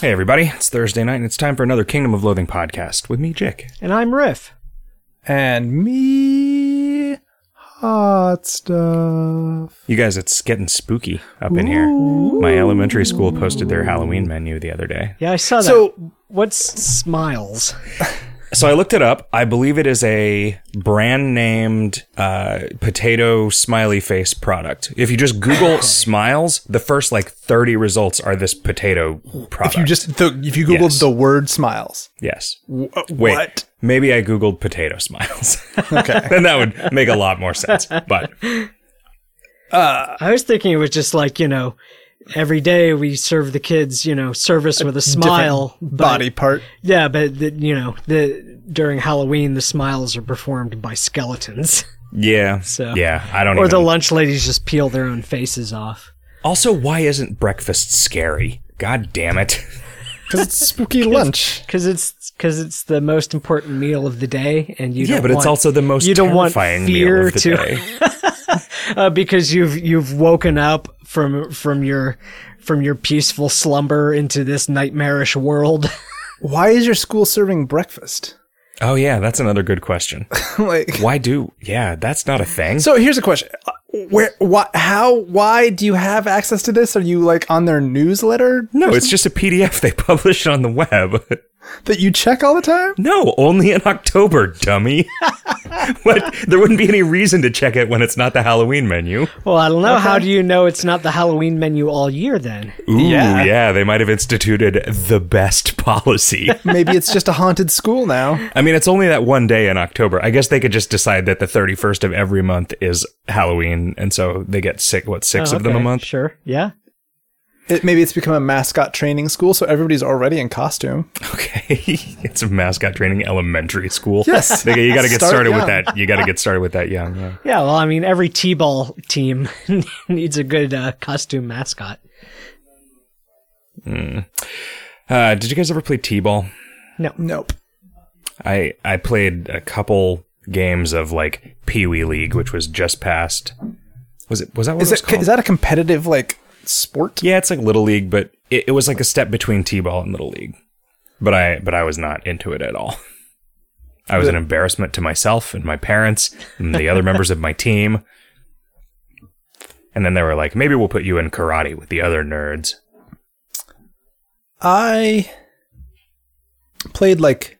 Hey, everybody. It's Thursday night, and it's time for another Kingdom of Loathing podcast with me, Jick. And I'm Riff. And me, hot stuff. You guys, it's getting spooky up in here. My elementary school posted their Halloween menu the other day. Yeah, I saw that. So- what's Smiles? So I looked it up. I believe it is a brand named uh, potato smiley face product. If you just Google smiles, the first like 30 results are this potato product. If you just the, if you googled Yes. the word smiles, yes. w- Wait, what? maybe I Googled potato smiles. Okay. then that would make a lot more sense. But I was thinking it was just like, you know, every day we serve the kids, you know, service with a smile. but- body part. Yeah, but, the, you know, the during Halloween, the smiles are performed by skeletons. yeah, So- yeah, I don't or even. the lunch ladies just peel their own faces off. also, why isn't breakfast scary? God damn it. Because it's spooky lunch. Because it's, cause it's the most important meal of the day, and you yeah, don't but it's want- also the most you don't want terrifying fear meal of the to- day. uh, because you've you've woken up from from your from your peaceful slumber into this nightmarish world. Why is your school serving breakfast? Oh yeah, that's another good question. like, Why do? Yeah, that's not a thing. so here's a question: Uh, Where, why, how, why do you have access to this? Are you like on their newsletter? no, it's just a PDF they publish on the web. That you check all the time. No, only in October, dummy. what? There wouldn't be any reason to check it when it's not the Halloween menu. well, I don't know. How do you know it's not the Halloween menu all year? Then Ooh, Yeah. yeah, they might have instituted the best policy. Maybe it's just a haunted school now. I mean, it's only that one day in October. I guess they could just decide that the 31st of every month is Halloween, and so they get sick, what, six of them a month? Sure. Yeah. It, maybe it's become a mascot training school, so everybody's already in costume. Okay, it's a mascot training elementary school. Yes. They- you got to get Start started with that. You got to get started with that young. Yeah. Yeah. Well, I mean, every t-ball team needs a good uh, costume mascot. Uh, did you guys ever play t-ball? No. Nope. I I played a couple games of like Pee Wee League, which was just past. Was it? Was that what Is it was it called? is that a competitive like sport? yeah, it's like little league, but it, it was like a step between t-ball and little league. But I but I was not into it at all. I was an embarrassment to myself and my parents and the other members of my team. And then they were like, maybe we'll put you in karate with the other nerds. I played like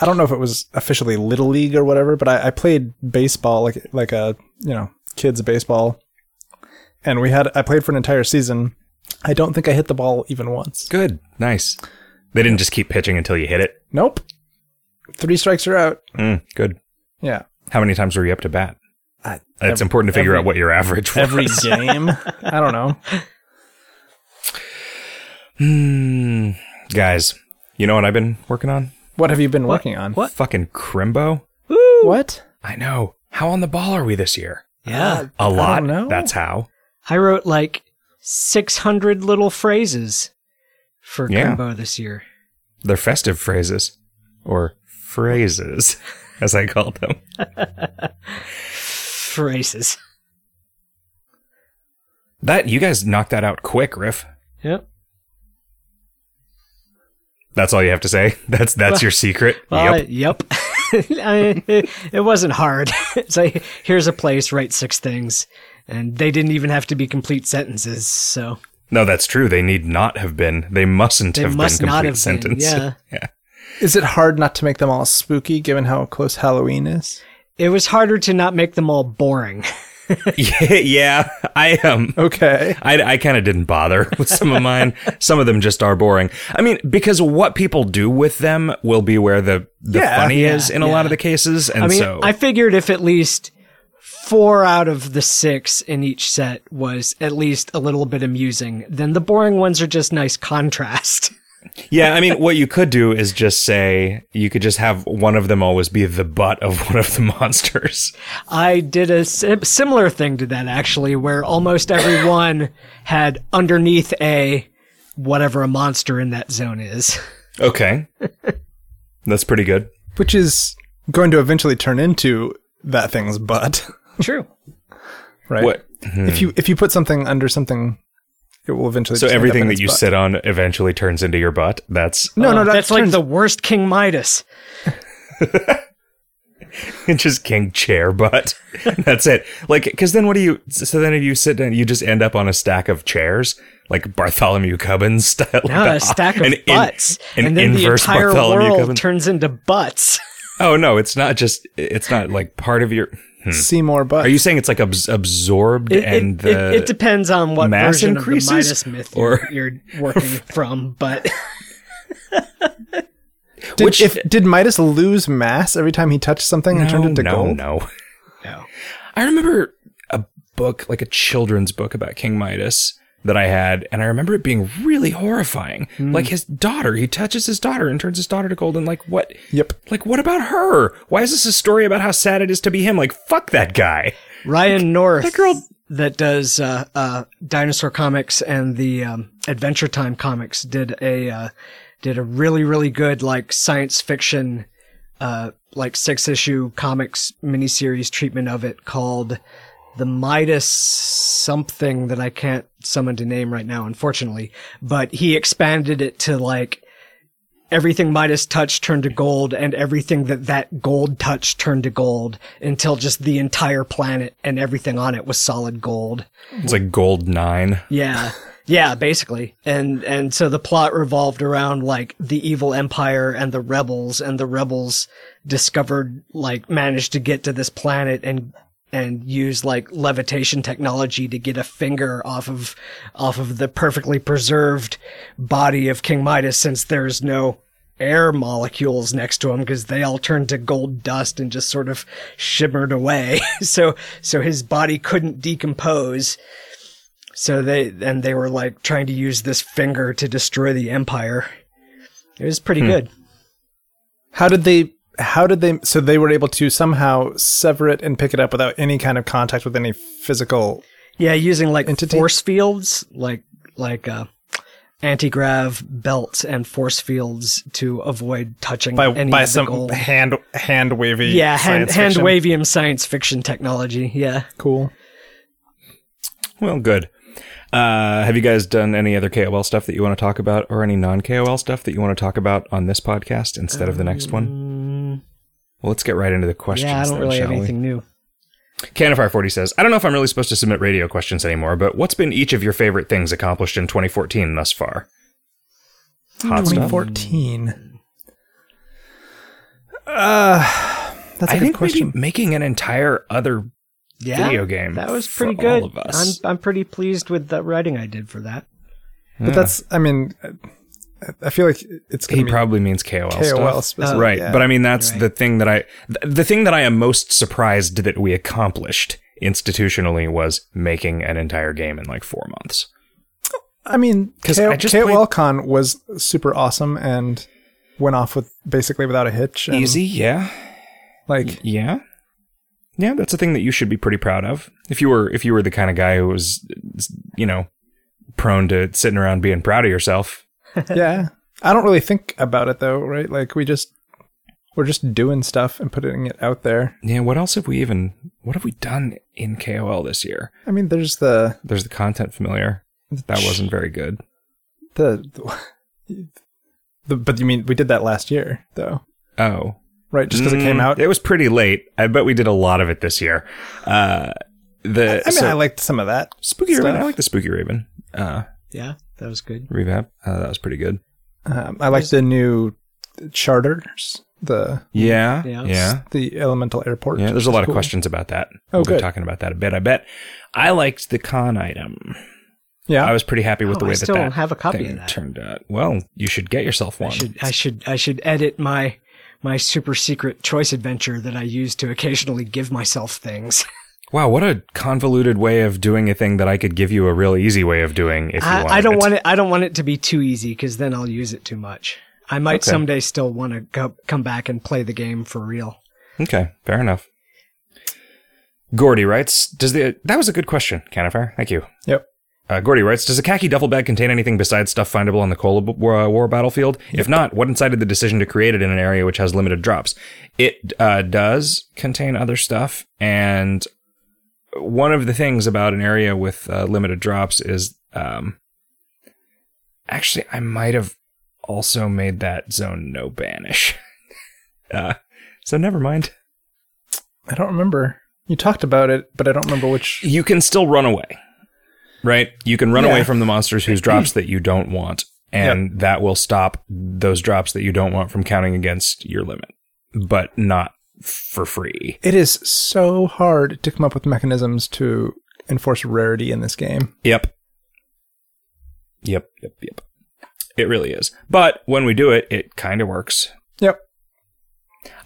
I don't know if it was officially little league or whatever, but I, I played baseball like like a you know kids baseball, and we had I played for an entire season. I don't think I hit the ball even once. Good, nice. They didn't just keep pitching until you hit it. Nope. Three strikes are out. Mm, good. Yeah. How many times were you up to bat? I, It's every- important to figure every- out what your average was. every game. I don't know. Hmm. Guys, you know what I've been working on? What have you been working on? What? Fucking Crimbo. What? I know. How on the ball are we this year? Yeah. A lot. don't know. That's how. I wrote like 600 little phrases for Yeah. Crimbo this year. They're festive phrases. Or phrases, as I call them. Phrases. That you guys knocked that out quick, Riff. Yep. That's all you have to say. That's that's your secret. Well, yep. yep. I, it, it wasn't hard. it's like, here's a place, write six things. And they didn't even have to be complete sentences. So No, that's true. They need not have been. They mustn't they have must been not complete have sentence. been. Yeah. yeah. Is it hard not to make them all spooky given how close Halloween is? It was harder to not make them all boring. yeah, yeah. I um Okay. I, I kind of didn't bother with some of mine. some of them just are boring. I mean, because what people do with them will be where the, the Yeah, funny yeah, is in a lot of the cases. And I mean, so, I figured if at least four out of the six in each set was at least a little bit amusing, then the boring ones are just nice contrast. yeah, I mean, what you could do is just say, you could just have one of them always be the butt of one of the monsters. I did a similar thing to that actually, where almost every one had underneath a whatever a monster in that zone is. Okay. That's pretty good. Which is going to eventually turn into that thing's butt, True. right? What? If you if you put something under something it will eventually. So just end up everything in that its you butt. sit on eventually turns into your butt. That's No, no, Oh, that that's like turns- the worst King Midas. It's just king chair butt. That's it. Like, because then what do you? So then if you sit down, you just end up on a stack of chairs, like Bartholomew Cubbins style. No, like a stack of an in- butts, an and then the entire Bartholomew world Cubbins. turns into butts. oh no, it's not just. It's not like part of your. Hmm. Seymour Butt. Are you saying it's like abs- absorbed It, and it, the? it, it depends on what mass version increases? of the Midas myth Or- you're, you're working from, but Did, Which- if, did Midas lose mass every time he touched something and turned it into no, gold? no. no. I remember a book, like a children's book about King Midas that I had, and I remember it being really horrifying. Hmm. Like his daughter, he touches his daughter and turns his daughter to gold, and like what? Yep. Like what about her? Why is this a story about how sad it is to be him? Like fuck that guy. Ryan North, that girl- that does uh, uh, dinosaur comics and the um, Adventure Time comics, did a uh, did a really really good like science fiction, uh, like six issue comics miniseries treatment of it called the Midas something that I can't summon to name right now, unfortunately. But he expanded it to like everything Midas touched turned to gold, and everything that that gold touched turned to gold until just the entire planet and everything on it was solid gold. It's like Gold Nine. Yeah. Yeah, basically. And and so the plot revolved around like the evil empire and the rebels and the rebels discovered like managed to get to this planet and and use like levitation technology to get a finger off of off of the perfectly preserved body of King Midas since there's no air molecules next to him because they all turned to gold dust and just sort of shimmered away. so so his body couldn't decompose. So they and they were like trying to use this finger to destroy the empire. It was pretty hmm. good. How did they? How did they? So they were able to somehow sever it and pick it up without any kind of contact with any physical. Yeah, using like Entity? force fields, like like uh, anti-grav belts and force fields to avoid touching By any by of the some gold. hand hand wavy. Yeah, hand science hand fiction. wavium science fiction technology. Yeah. Cool. Well, good. Uh, have you guys done any other KOL stuff that you want to talk about, or any non KOL stuff that you want to talk about on this podcast instead of the next one? Well, let's get right into the questions. Yeah, I don't then, really have shall we? anything new. Canifire40 says, I don't know if I'm really supposed to submit radio questions anymore, but what's been each of your favorite things accomplished in 2014 thus far? Hot stuff. 2014. Uh, that's a I good think question. maybe making an entire other Yeah, video game. That was for pretty good. all of us. I'm I'm pretty pleased with the writing I did for that. But that's, I mean, I feel like it's going he be probably means KOL, KOL stuff. specific. Oh, right. yeah. But I mean, that's Right. the thing that I, th- the thing that I am most surprised that we accomplished institutionally was making an entire game in like four months. I mean, 'Cause K- I just KOL Con was super awesome and went off with basically without a hitch. and, Easy, yeah, Like, yeah, yeah. That's a thing that you should be pretty proud of. If you were, if you were the kind of guy who was, you know, prone to sitting around being proud of yourself. Yeah. I don't really think about it though, right? Like, we just, we're just doing stuff and putting it out there. Yeah. What else have we even? What have we done in KOL this year? I mean, there's the, There's the content familiar. That wasn't very good. the, the, but you mean we did that last year though, Oh, right? Just because it came Mm, out. It was pretty late. I bet we did a lot of it this year. Uh, the I mean, so- I liked some of that. Spooky Raven. I like the Spooky Raven uh, Yeah, that was good. revamp. Uh, that was pretty good. Um, I like the new charters, the Yeah, Yeah. yeah, the elemental airport. yeah. There's a lot of questions about that. Oh, we'll be talking about that a bit. I bet. I liked the con item. Yeah, I was pretty happy with Oh, the way I that still that don't have a copy of that. turned out. Well, you should get yourself I one. should I should I should edit my my super secret choice adventure that I use to occasionally give myself things. Wow, what a convoluted way of doing a thing that I could give you a real easy way of doing if you I, wanted I don't it. want it. I don't want it to be too easy because then I'll use it too much. I might Okay. someday still want to go, come back and play the game for real. Okay, fair enough. Gordy writes, "Does the that was a good question, Canifer? Thank you." Yep. Uh, Gordy writes, "Does a khaki duffel bag contain anything besides stuff findable on the Cold War, war battlefield? If not, what incited the decision to create it in an area which has limited drops? It uh, does contain other stuff, and one of the things about an area with uh, limited drops is um, actually, I might have also made that zone no banish. uh, so never mind. I don't remember. You talked about it, but I don't remember which. You can still run away, right? You can run Yeah. away from the monsters whose drops that you don't want, and that will stop those drops that you don't want from counting against your limit, but not for free. It is so hard to come up with mechanisms to enforce rarity in this game. Yep. Yep, yep, yep. It really is. But when we do it, it kind of works. Yep.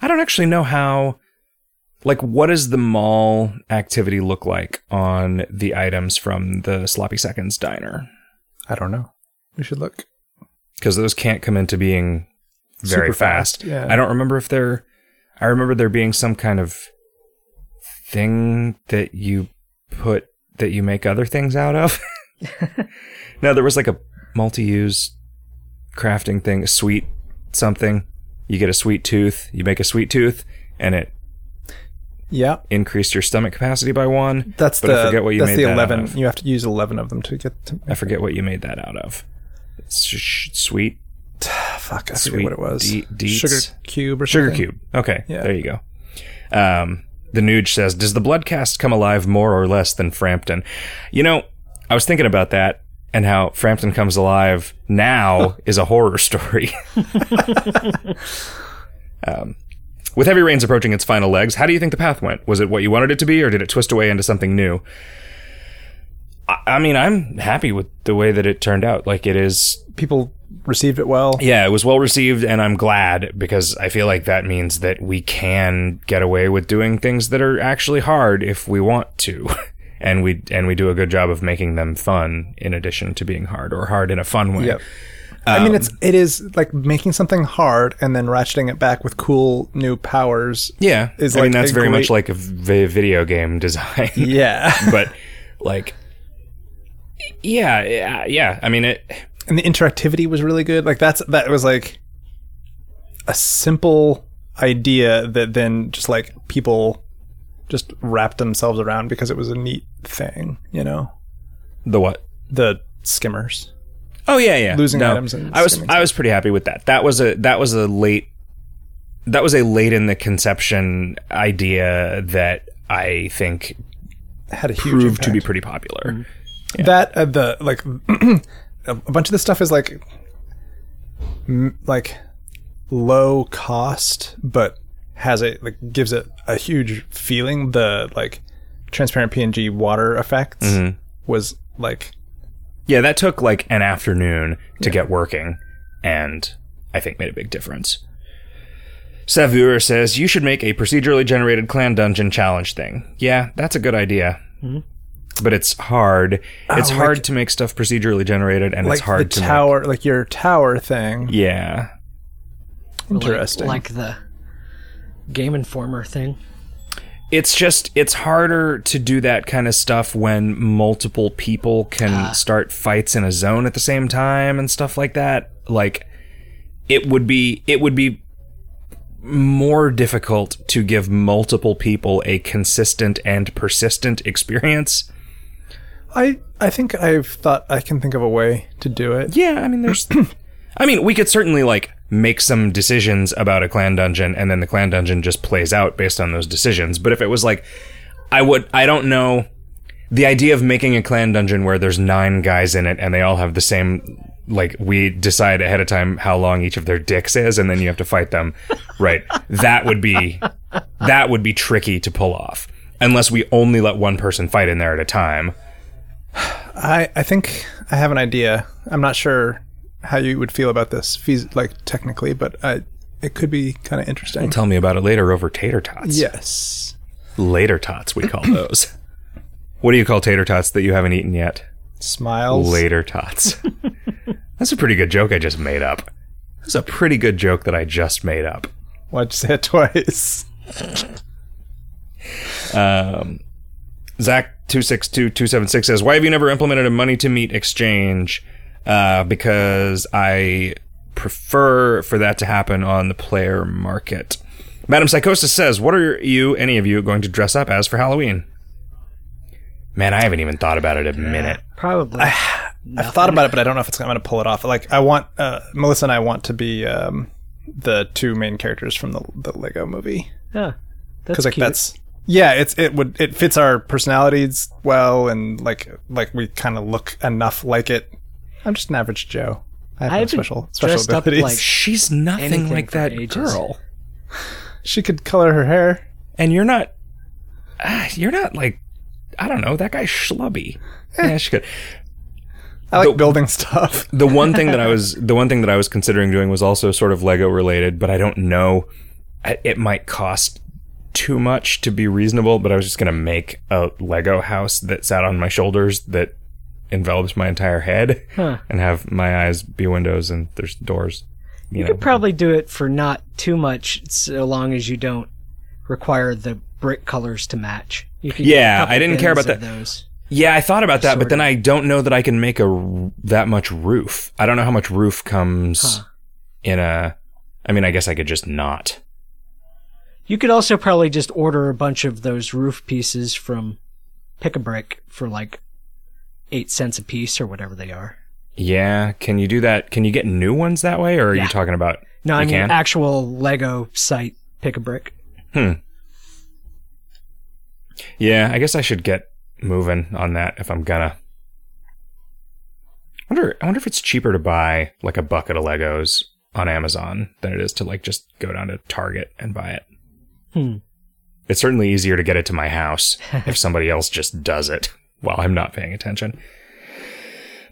I don't actually know how. Like, what does the mall activity look like on the items from the Sloppy Seconds diner? I don't know. We should look. Because those can't come into being very fast. fast, yeah. I don't remember if they're. I remember there being some kind of thing that you put that you make other things out of. no, there was like a multi-use crafting thing, a sweet something. You get a sweet tooth, you make a sweet tooth, and it Yeah, increased your stomach capacity by one. that's But the I forget what you that's made the that out eleven. of. You have to use eleven of them to get to. I forget what you made that out of. It's sweet Fuck, I forget what it was. de- deets. Sugar cube or sugar something? cube. Okay, Yeah. there you go. Um, the Nuge says, "Does the bloodcast come alive more or less than Frampton?" You know, I was thinking about that and how Frampton comes alive now is a horror story. um, with Heavy Rains approaching its final legs, how do you think the path went? Was it what you wanted it to be, or did it twist away into something new? I, I mean, I'm happy with the way that it turned out. Like it is People received it well. yeah, it was well received, and I'm glad because I feel like that means that we can get away with doing things that are actually hard if we want to, and we and we do a good job of making them fun in addition to being hard or hard in a fun way. Yep. I mean, it's it is like making something hard and then ratcheting it back with cool new powers. Yeah, Is I mean that's very much like a v- video game design. Yeah, but like, yeah, yeah, yeah. I mean it. And the interactivity was really good. Like that's that was like a simple idea that then just like people just wrapped themselves around because it was a neat thing. You know, The what? the skimmers. Oh yeah, yeah. Losing items and I was I was pretty happy with that. That was a that was a late that was a late in the conception idea that I think Had a huge proved impact. to be pretty popular. that uh, the like a bunch of this stuff is like m- like low cost but has a like gives it a huge feeling the like transparent png water effects Mm-hmm. was like Yeah, that took like an afternoon to get working, and I think made a big difference. Savur says you should make a procedurally generated clan dungeon challenge thing. Yeah, that's a good idea. But it's hard. It's Oh, hard to make stuff procedurally generated, and like it's hard the to make- tower like your tower thing. Yeah, interesting. Like, like the Game Informer thing. it's just it's harder to do that kind of stuff when multiple people can ah. start fights in a zone at the same time and stuff like that. Like it would be it would be more difficult to give multiple people a consistent and persistent experience i i think i've thought i can think of a way to do it. Yeah i mean there's i mean we could certainly like make some decisions about a clan dungeon and then the clan dungeon just plays out based on those decisions. But if it was like i would i don't know. The idea of making a clan dungeon where there's nine guys in it and they all have the same like we decide ahead of time how long each of their dicks is and then you have to fight them. Right. That would be that would be tricky to pull off unless we only let one person fight in there at a time i i think i have an idea i'm not sure how you would feel about this fees like technically but i it could be kind of interesting tell me about it later over tater tots yes Later tots, we call those. what do you call tater tots that you haven't eaten yet? smiles Later tots. That's a pretty good joke I just made up. That's a pretty good joke that I just made up. why'd you say it twice Um, Zach two six two two seven six says, "Why have you never implemented a money to meat exchange? Uh, because I prefer for that to happen on the player market." Madam Psychosis says, "What are you, any of you, going to dress up as for Halloween?" Man, I haven't even thought about it a minute. Probably. I've thought about it, but I don't know if it's I'm going to pull it off. Like I want uh, Melissa and I want to be um, the two main characters from the the Lego movie Yeah, that's because like cute. that's yeah, it's it would it fits our personalities well, and like like we kind of look enough like it. I'm just an average Joe. I have I no special special abilities. like- She's nothing Anything like for that ages. girl. she could color her hair. And you're not. ah, you're not like. I don't know. That guy's schlubby. Yeah, she could. I like The- building stuff. the one thing that I was the one thing that I was considering doing was also sort of Lego related, but I don't know. I- It might cost too much to be reasonable, but I was just gonna make a Lego house that sat on my shoulders that envelops my entire head Huh. and have my eyes be windows and there's doors. You, You know, could probably do it for not too much, so long as you don't require the brick colors to match. Yeah, I didn't care about that. Those. yeah, I thought about that, but then of. I don't know that I can make a r- that much roof. I don't know how much roof comes Huh. in a. I mean, I guess I could just not. You could also probably just order a bunch of those roof pieces from Pick a Brick for like eight cents a piece or whatever they are. Yeah, can you do that? Can you get new ones that way, or are Yeah. you talking about? No, I mean can? actual Lego site Pick a Brick. Hmm. Yeah, I guess I should get moving on that if I'm gonna. I wonder. I wonder if it's cheaper to buy like a bucket of Legos on Amazon than it is to like just go down to Target and buy it. Hmm. It's certainly easier to get it to my house if somebody else just does it while I'm not paying attention.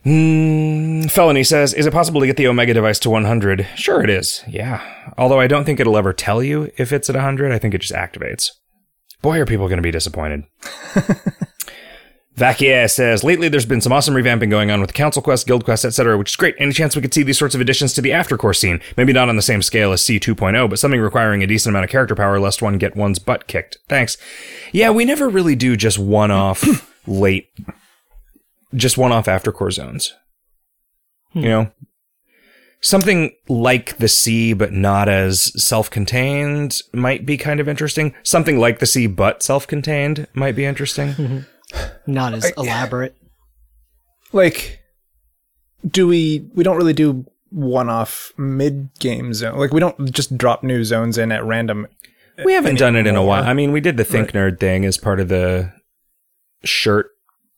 Mm, Felony says, "Is it possible to get the Omega device to 100?" Sure, it is. Yeah, although I don't think it'll ever tell you if it's at 100. I think it just activates. Boy, are people going to be disappointed. Vakia says, lately there's been some awesome revamping going on with Council Quest, Guild Quest, etc., which is great. Any chance we could see these sorts of additions to the aftercore scene? Maybe not on the same scale as C 2.0, but something requiring a decent amount of character power lest one get one's butt kicked. Thanks. Yeah, we never really do just one off late, just one off aftercore zones. Hmm. You know? Something like the sea, but not as self contained, might be kind of interesting. Something like the sea, but self contained, might be interesting. Mm-hmm. Not as elaborate. Like, do we? We don't really do one-off mid-game zone. Like, we don't just drop new zones in at random. We haven't done it in a while. I mean, we did the Think Nerd thing as part of the shirt.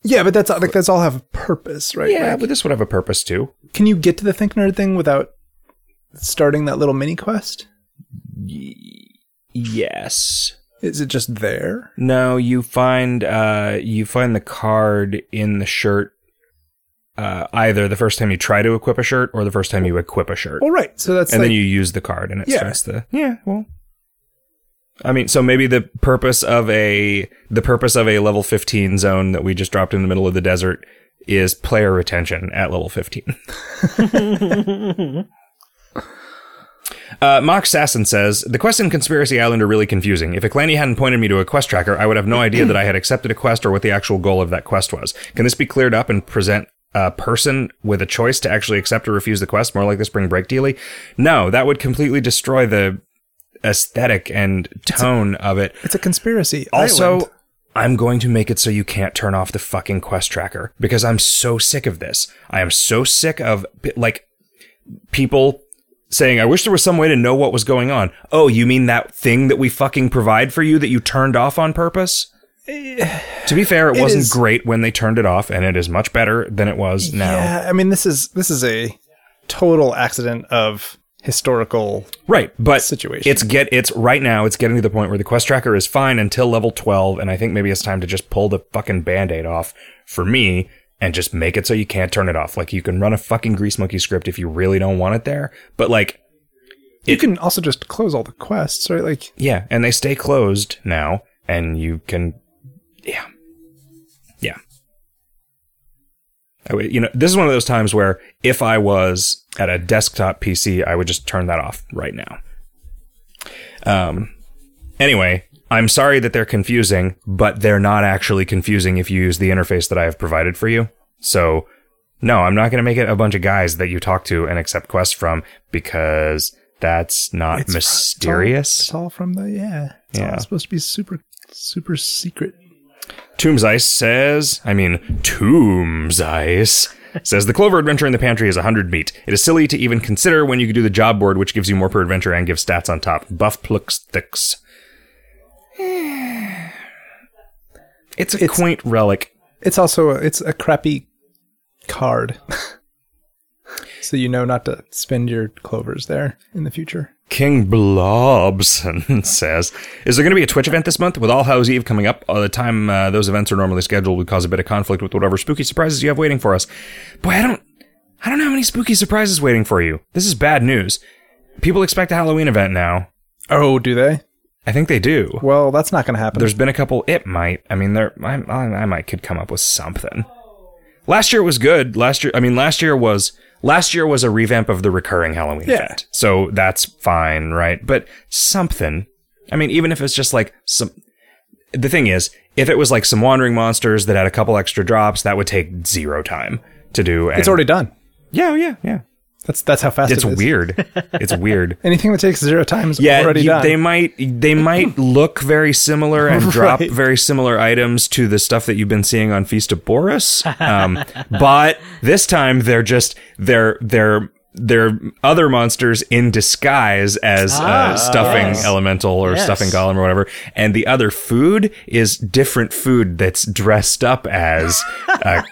Yeah, but that's like that's all have a purpose, right? Yeah, Like, but this would have a purpose too. can you get to the Think Nerd thing without starting that little mini quest? Yes. Is it just there? No, you find uh you find the card in the shirt uh either the first time you try to equip a shirt or the first time you equip a shirt. Well, right. So that's and like, then you use the card and it Yeah. starts the Yeah, well I mean, so maybe the purpose of a the purpose of a level 15 zone that we just dropped in the middle of the desert is player retention at level 15. Uh, Mock Sasson says, The quest in Conspiracy Island are really confusing. If Eclani hadn't pointed me to a quest tracker, I would have no idea that I had accepted a quest or what the actual goal of that quest was. Can this be cleared up and present a person with a choice to actually accept or refuse the quest, more like the Spring Break dealy? No, that would completely destroy the aesthetic and tone of it. it's a conspiracy. Also, island. I'm going to make it so you can't turn off the fucking quest tracker because I'm so sick of this. I am so sick of like people saying, I wish there was some way to know what was going on. Oh, you mean that thing that we fucking provide for you that you turned off on purpose? Eh, to be fair, it, It wasn't is- great when they turned it off, and it is much better than it was now. Yeah, I mean, this is this is a total accident of historical. Right, but situation. it's get it's right now it's getting to the point where the quest tracker is fine until level 12 and I think maybe it's time to just pull the fucking band-aid off for me and just make it so you can't turn it off. Like you can run a fucking grease monkey script if you really don't want it there, but like You can also just close all the quests, right? Like, yeah, and they stay closed now and you can yeah. Yeah. I you know, this is one of those times where if I was at a desktop PC, I would just turn that off right now. Um, anyway, I'm sorry that they're confusing, but they're not actually confusing if you use the interface that I have provided for you. So, no, I'm not going to make it a bunch of guys that you talk to and accept quests from because that's not It's mysterious. it's all from the yeah. It's Yeah. all supposed to be super super secret. Tombs Ice says, I mean, Tombs Ice says the Clover Adventure in the Pantry is 100 meat. It is silly to even consider when you could do the job board, which gives you more per adventure and gives stats on top. Buff plux thicks. It's a It's- quaint relic. It's also a, it's a crappy card, so you know not to spend your clovers there in the future. King Blobson says, "Is there going to be a Twitch event this month with All Hallows Eve coming up? All the time uh, those events are normally scheduled would cause a bit of conflict with whatever spooky surprises you have waiting for us. Boy, I don't, I don't know how many spooky surprises waiting for you. This is bad news. People expect a Halloween event now. Oh, do they? I think they do. Well, that's not going to happen. There's been a couple. It might. I mean, there. I, I, I might could come up with something. Last year was good. Last year, I mean, last year was last year was a revamp of the recurring Halloween Yeah. event. So that's fine, right? But something. I mean, even if it's just like some. The thing is, if it was like some wandering monsters that had a couple extra drops, that would take zero time to do. And it's already done. yeah, oh, yeah, yeah. That's that's how fast It's it is. weird. It's weird. Anything that takes zero time is yeah, already you- done. they might they might look very similar and drop very similar items to the stuff that you've been seeing on Feast of Boris. Um, but this time they're just they're they're they're other monsters in disguise as Ah, uh, stuffing yes. elemental or Yes. stuffing golem or whatever, and the other food is different food that's dressed up as uh,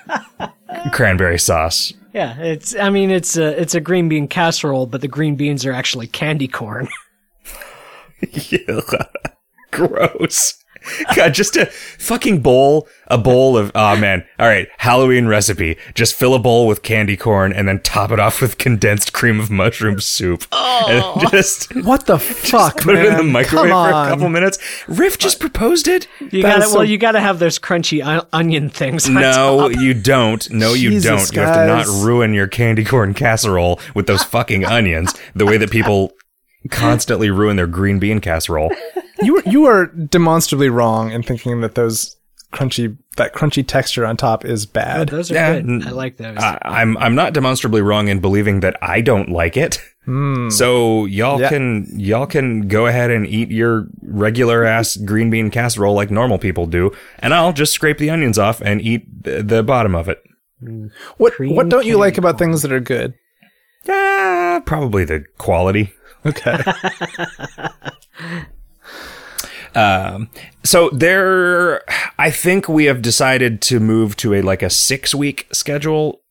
cranberry sauce. Yeah, it's. I mean, it's a it's a green bean casserole, but the green beans are actually candy corn. Yeah, gross. God, just a fucking bowl, a bowl of, oh man. All right. Halloween recipe. Just fill a bowl with candy corn and then top it off with condensed cream of mushroom soup. And oh. just what the fuck, put it in the microwave for a couple minutes. Riff just proposed it. You gotta is well, you gotta have those crunchy on- onion things. on No, top. you don't. No, you Jesus, don't. You have to not ruin your candy corn casserole with those fucking onions the way that people constantly ruin their green bean casserole. You you are demonstrably wrong in thinking that those crunchy that crunchy texture on top is Oh, bad. those are Yeah, good. n- I like those. I, I'm I'm not demonstrably wrong in believing that I don't like it. So y'all Yeah. can y'all can go ahead and eat your regular ass green bean casserole like normal people do, and I'll just scrape the onions off and eat the, the bottom of it. what cream what don't you like about things that are good? Ah, probably the quality. Okay. Um, so there, I think we have decided to move to a like a six week schedule,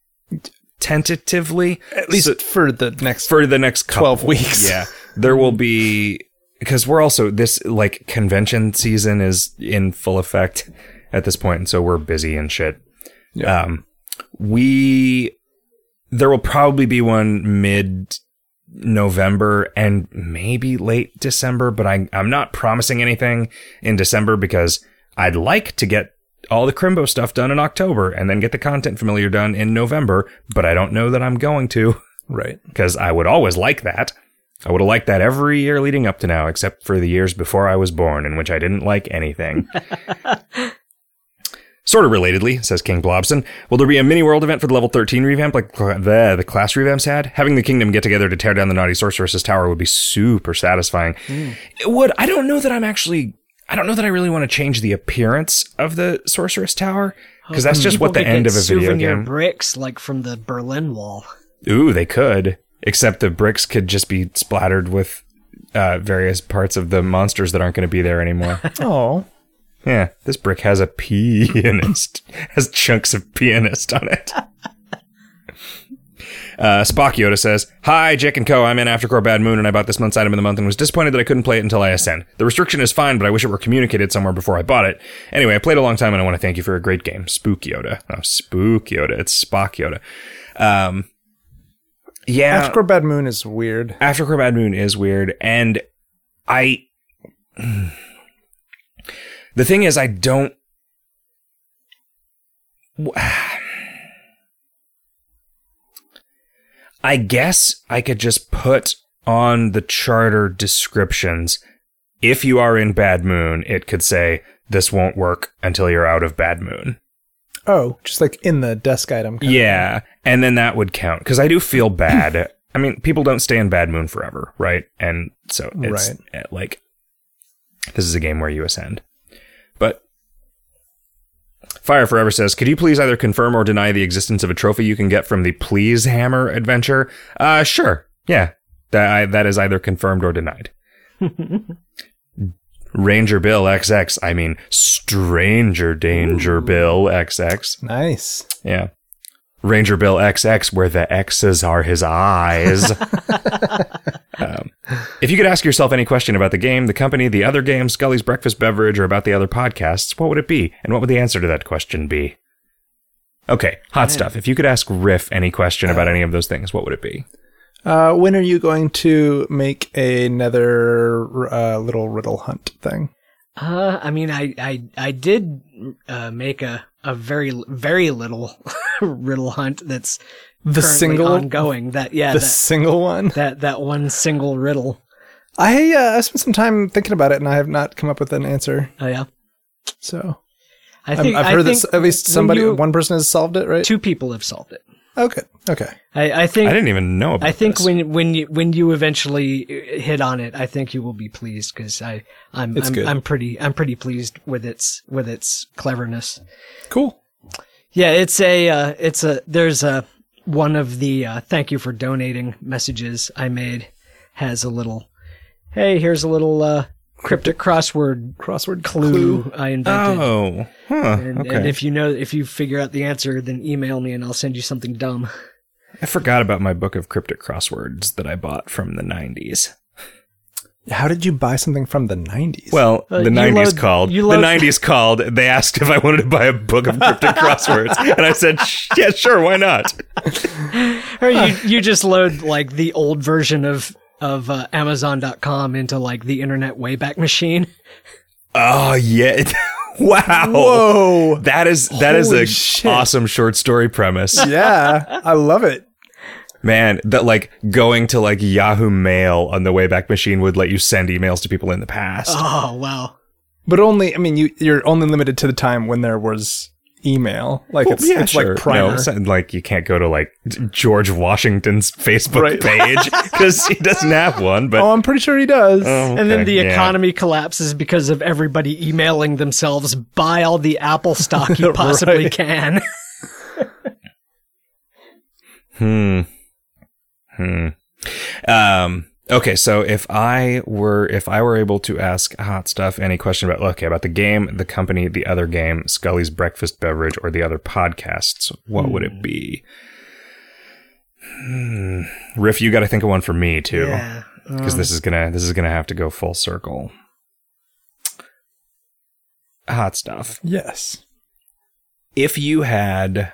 tentatively, At least for the next for the next couple. 12 weeks. Yeah, there will be because we're also this like convention season is in full effect at this point, and so we're busy and shit. Yeah. Um, we there will probably be one mid November and maybe late December, but I I'm not promising anything in December because I'd like to get all the Crimbo stuff done in October and then get the content familiar done in November, but I don't know that I'm going to right. because I would always like that. I would have liked that every year leading up to now, except for the years before I was born, in which I didn't like anything. sort of relatedly, says King Blobson, will there be a mini world event for the level 13 revamp like the, the class revamps had? Having the kingdom get together to tear down the naughty sorceress's tower would be super satisfying. It would. I don't know that I'm actually. I don't know that I really want to change the appearance of the sorceress tower because that's just what the end of a video souvenir game. bricks like from the Berlin Wall. Ooh, they could. Except the bricks could just be splattered with uh, various parts of the monsters that aren't going to be there anymore. Oh. Yeah, this brick has a pianist, has chunks of pianist on it. Uh, Spock Yoda says, Hi, Jake and Co. I'm in Aftercore Bad Moon and I bought this month's item of the month and was disappointed that I couldn't play it until I ascend. The restriction is fine, but I wish it were communicated somewhere before I bought it. Anyway, I played a long time and I want to thank you for a great game. Spook Yoda. Oh, Spook Yoda. It's Spock Yoda. Um, yeah. Aftercore Bad Moon is weird. Aftercore Bad Moon is weird, and I. The thing is, I don't. I guess I could just put on the charter descriptions. If you are in Bad Moon, it could say, This won't work until you're out of Bad Moon. Oh, just like in the desk item. kind of Yeah, and then that would count because I do feel bad. I mean, people don't stay in bad moon forever, right? And so it's Right. like this is a game where you ascend, Fire Forever says, "Could you please either confirm or deny the existence of a trophy you can get from the Please Hammer adventure?" Uh, sure. Yeah, that I, that is either confirmed or denied. Ranger Bill XX. I mean, Stranger Danger Bill XX. Nice. Yeah. Ranger Bill XX, where the X's are his eyes. um, if you could ask yourself any question about the game, the company, the other game, Scully's Breakfast Beverage, or about the other podcasts, what would it be? And what would the answer to that question be? Okay, hot stuff. If you could ask Riff any question about any of those things, what would it be? Uh, when are you going to make another uh, little riddle hunt thing? Uh, I mean, I, I, I did, uh, make a, a very, very little riddle hunt that's The currently single, ongoing. That, yeah, the that, single one. that, that one single riddle. I uh, I spent some time thinking about it, and I have not come up with an answer. Oh, yeah. So I think i think, have I heard think that at least somebody, you- one person has solved it, right? two people have solved it. Okay, okay. I, I think I didn't even know about I think this. when when you when you eventually uh, hit on it, I think you will be pleased because I I'm It's I'm, good. I'm pretty I'm pretty pleased with its with its cleverness. Cool. Yeah, it's a uh, it's a there's a one of the uh, thank you for donating messages I made has a little hey here's a little uh, cryptic crossword Crossword clue, I invented. Oh, huh. And, okay. and if you know if you figure out the answer, then email me and I'll send you something dumb. I forgot about my book of cryptic crosswords that I bought from the 90s. How did you buy something from the 90s? Well, Uh, the 90s load- called. you the 90s called. They asked if I wanted to buy a book of cryptic crosswords. And I said, yeah, sure, why not? Or you you just load like the old version of of uh, Amazon.com into like the Internet Wayback Machine. Oh, yeah. wow. whoa. That is that is Holy a shit. awesome short story premise. yeah, I love it. Man, that like going to like Yahoo Mail on the Wayback Machine would let you send emails to people in the past. Oh wow! But only, I mean, you you're only limited to the time when there was email. Like it's it's like primer. No, it's not like you can't go to like George Washington's Facebook Right. page because he doesn't have one. But oh, I'm pretty sure he does. Oh, And then okay, the yeah. economy collapses because of everybody emailing themselves, buy all the Apple stock you possibly Right. can. Hmm. Hmm. Um. Okay, so if I were if I were able to ask hot stuff any question about okay about the game, the company, the other game, Scully's breakfast beverage, or the other podcasts, what would it be? Hmm. Riff, you got to think of one for me too, Yeah. because this is gonna this is gonna have to go full circle. Hot stuff. yes. if you had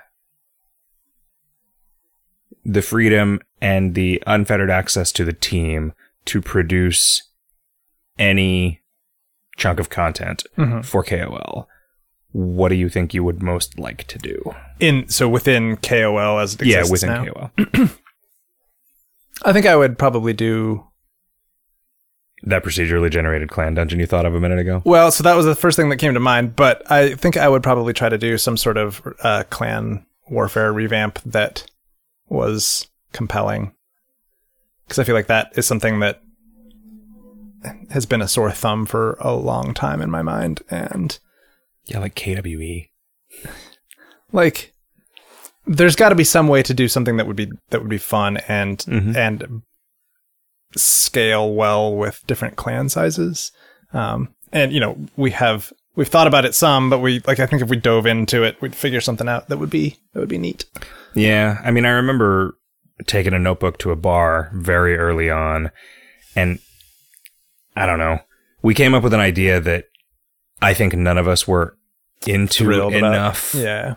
the freedom and the unfettered access to the team to produce any chunk of content Mhm. for KOL, what do you think you would most like to do? In so within KOL as it yeah, within now. KOL. I think I would probably do That procedurally generated clan dungeon you thought of a minute ago? well. So that was the first thing that came to mind. But I think I would probably try to do some sort of uh, clan warfare revamp that was compelling, because I feel like that is something that has been a sore thumb for a long time in my mind, and Yeah, like. KWE. like there's got to be some way to do something that would be that would be fun and Mhm. and scale well with different clan sizes um and you know we have we've thought about it some but we like i think if we dove into it we'd figure something out that would be that would be neat Yeah, I mean, I remember taking a notebook to a bar very early on, and I don't know. We came up with an idea that I think none of us were into Thrilled about. enough. yeah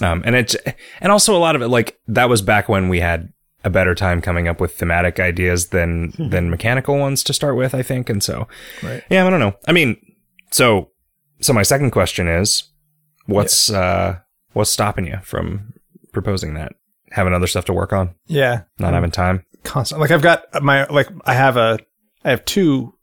Um, and it's and also a lot of it like that was back when we had a better time coming up with thematic ideas than than mechanical ones to start with. I think, and so Right. yeah, I don't know. I mean, so so my second question is, what's uh what's stopping you from proposing that? Having other stuff to work on, yeah not having time. constant like i've got my like i have a i have two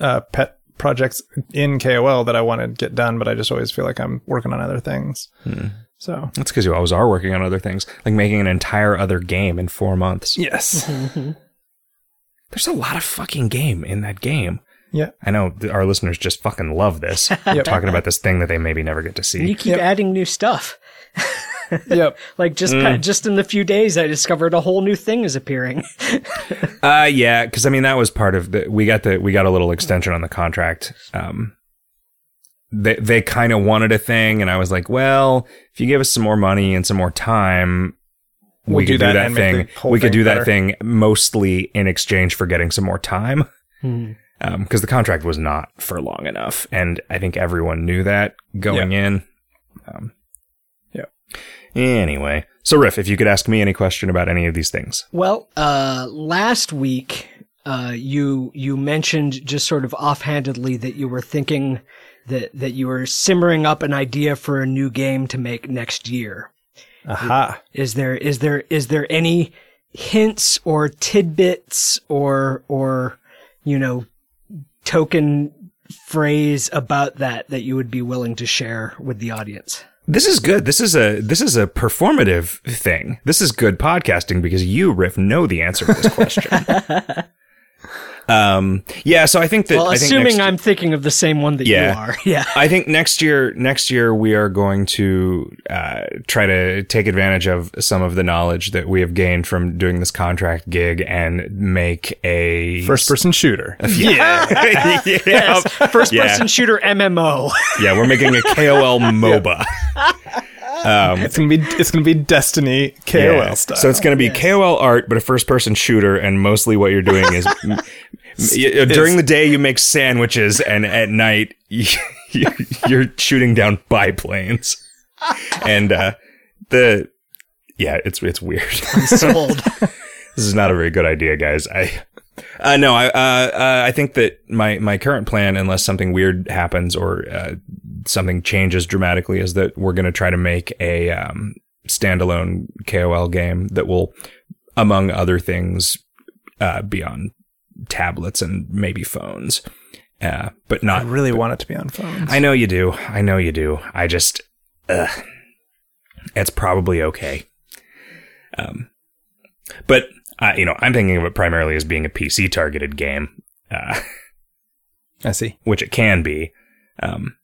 uh pet projects in kol that i want to get done but i just always feel like i'm working on other things Hmm. so That's because you always are working on other things, like making an entire other game in four months. yes There's a lot of fucking game in that game. Yeah. I know th- our listeners just fucking love this. We're talking about this thing that they maybe never get to And you keep Yep. adding new stuff. Yep. Like just Mm. just in the few days, I discovered a whole new thing is appearing. Uh, yeah, because I mean that was part of the. We got the we got a little extension on the contract. Um, they they kind of wanted a thing, and I was like, well, if you give us some more money and some more time, We'll we could do that that and make thing. We could thing do that thing mostly in exchange for getting some more time. Hmm. because the contract was not for long enough, and I think everyone knew that going in. Um, Yeah. Anyway, so Riff, if you could ask me any question about any of these things, Well, uh, last week, uh, you you mentioned just sort of offhandedly that you were thinking that that you were simmering up an idea for a new game to make next year. Aha. Is there is there is there any hints or tidbits or or you know token phrase about that that you would be willing to share with the audience? This is good. This is a this is a performative thing. This is good podcasting because you, Riff, know the answer to this question. um, yeah. So I think that Well, I think assuming next- I'm thinking of the same one that Yeah. you are. Yeah. I think next year, next year we are going to uh, try to take advantage of some of the knowledge that we have gained from doing this contract gig and make a First person shooter. Yeah, yeah, Yes. First Yeah. person shooter MMO. yeah. We're making a KOL MOBA. Um, It's gonna be it's gonna be Destiny KOL yeah. style. So it's going to be KOL art, but a first person shooter, and mostly what you're doing is m- m- y- during the day you make sandwiches, and at night you, you're shooting down biplanes, and uh, the yeah, it's it's weird. Sold. this is not a very good idea, guys. I. Uh, no, I uh, uh, I think that my, my current plan, unless something weird happens or uh, something changes dramatically, is that we're going to try to make a um, standalone KOL game that will, among other things, uh, be on tablets and maybe phones, uh, but I not. really want it to be on phones. I know you do. I know you do. I just, uh, it's probably okay. Um, but uh, you know, I'm thinking of it primarily as being a PC targeted game, uh, I see. which it can be. Um,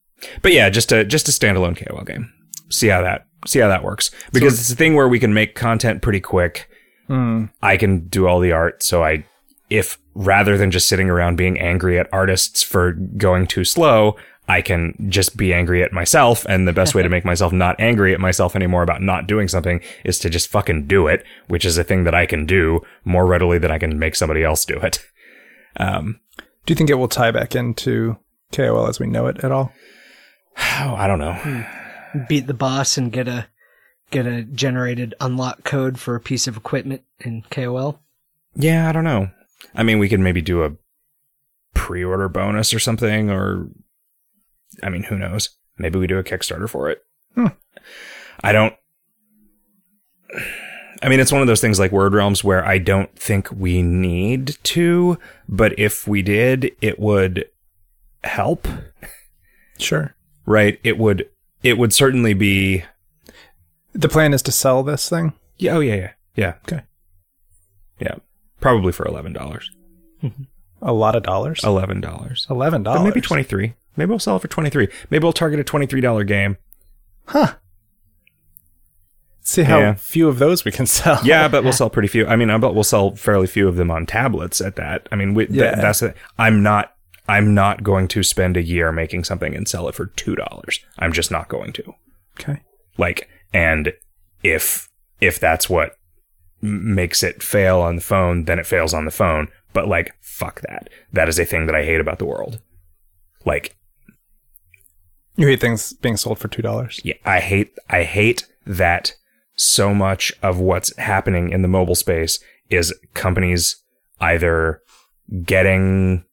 but yeah, just a just a standalone KOL game. See how that see how that works because it's a thing where we can make content pretty quick. Hmm. I can do all the art, so I if rather than just sitting around being angry at artists for going too slow, I can just be angry at myself. And the best way to make myself not angry at myself anymore about not doing something is to just fucking do it, which is a thing that I can do more readily than I can make somebody else do it. Um, Do you think it will tie back into KOL as we know it at all? oh, I don't know. Beat the boss and get a get a generated unlock code for a piece of equipment in KOL. Yeah, I don't know. I mean, we could maybe do a pre-order bonus or something, or I mean, who knows? Maybe we do a Kickstarter for it. Hmm. I don't. I mean, it's one of those things like Word Realms where I don't think we need to, but if we did, it would help, Sure. right? It would. It would certainly be. The plan is to sell this thing. Yeah. Oh yeah. Yeah. Yeah. Okay. Yeah. Probably for eleven dollars. A lot of dollars. Eleven dollars. Eleven dollars. maybe 23. Maybe we'll sell it for 23. Maybe we'll target a $23 game. Huh. See how Yeah. few of those we can sell. Yeah, but we'll sell pretty few. I mean, I bet we'll sell fairly few of them on tablets at that. I mean, we, th- Yeah. that's it. I'm not I'm not going to spend a year making something and sell it for $2. I'm just not going to. Okay. Like and if if that's what makes it fail on the phone, then it fails on the phone. But like fuck that. That is a thing that I hate about the world. Like You hate things being sold for two dollars. yeah, I hate I hate that so much of what's happening in the mobile space is companies either getting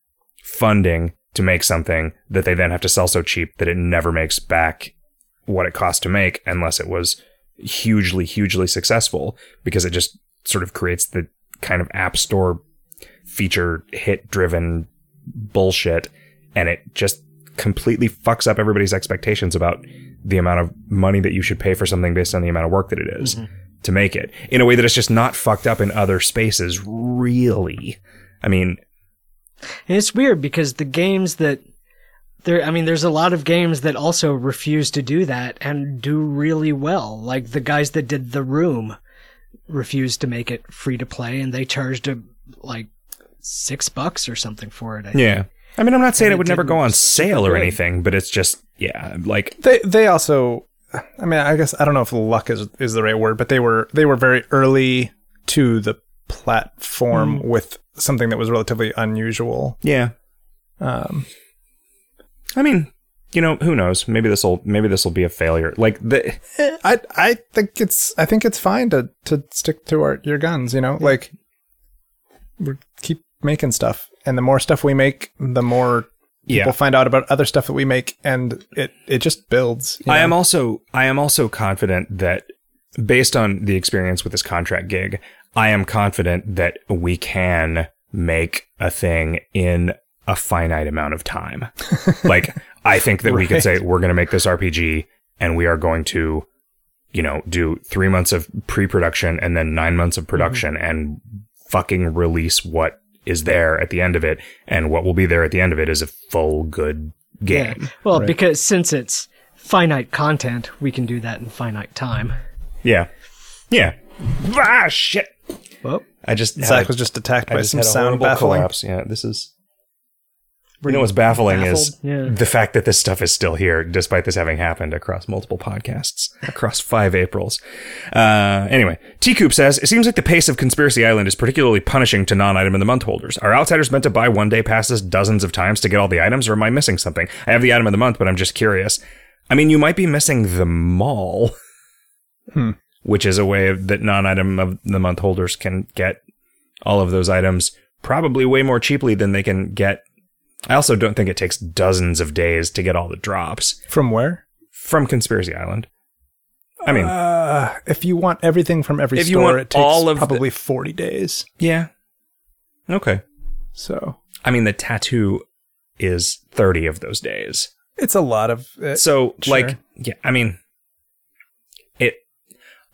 funding to make something that they then have to sell so cheap that it never makes back what it cost to make unless it was hugely hugely successful because it just sort of creates the kind of app store feature hit driven bullshit and it just completely fucks up everybody's expectations about the amount of money that you should pay for something based on the amount of work that it is mm-hmm. to make it in a way that it's just not fucked up in other spaces really i mean And it's weird because the games that there, I mean, there's a lot of games that also refuse to do that and do really well. Like the guys that did The Room refused to make it free to play and they charged a, like six bucks or something for it. I think. I mean, I'm not saying it would never go on sale or anything, but it's just, yeah, like, They they also, I mean, I guess I don't know if luck is is the right word, but they were they were very early to the platform with something that was relatively unusual. yeah. Um, I mean, you know, who knows? Maybe this will, maybe this will be a failure. Like, the, I I think it's I think it's fine to to stick to our your guns. You know, like we keep making stuff, and the more stuff we make, the more yeah. people find out about other stuff that we make, and it it just builds. I know? am also I am also confident that based on the experience with this contract gig, I am confident that we can make a thing in a finite amount of time. like I think that we could say we're going to make this RPG and we are going to you know do 3 months of pre-production and then 9 months of mm-hmm. production and fucking release what is there at the end of it and what will be there at the end of it is a full good Yeah. game. Well, Right. because since it's finite content, we can do that in finite time. Yeah. Yeah. Ah, shit. Well, I just had Zach a- was just attacked I by just some sound horrible baffling. collapse. Yeah, this is. You know what's baffling is? Yeah. the fact that this stuff is still here, despite this having happened across multiple podcasts, across five Aprils. Uh, anyway, T Coop says it seems like the pace of Conspiracy Island is particularly punishing to non-item in the month holders. Are outsiders meant to buy one day passes dozens of times to get all the items, or am I missing something? I have the item of the month, but I'm just curious. I mean, you might be missing the mall, Hmm. which is a way that non-item of the month holders can get all of those items probably way more cheaply than they can get. I also don't think it takes dozens of days to get all the drops From where? from Conspiracy Island. I mean, Uh, if you want everything from every store, it takes of the- probably forty days. yeah. Okay. So I mean, the tattoo is 30 of those days. it's a lot of it. So, sure. like, yeah, I mean, it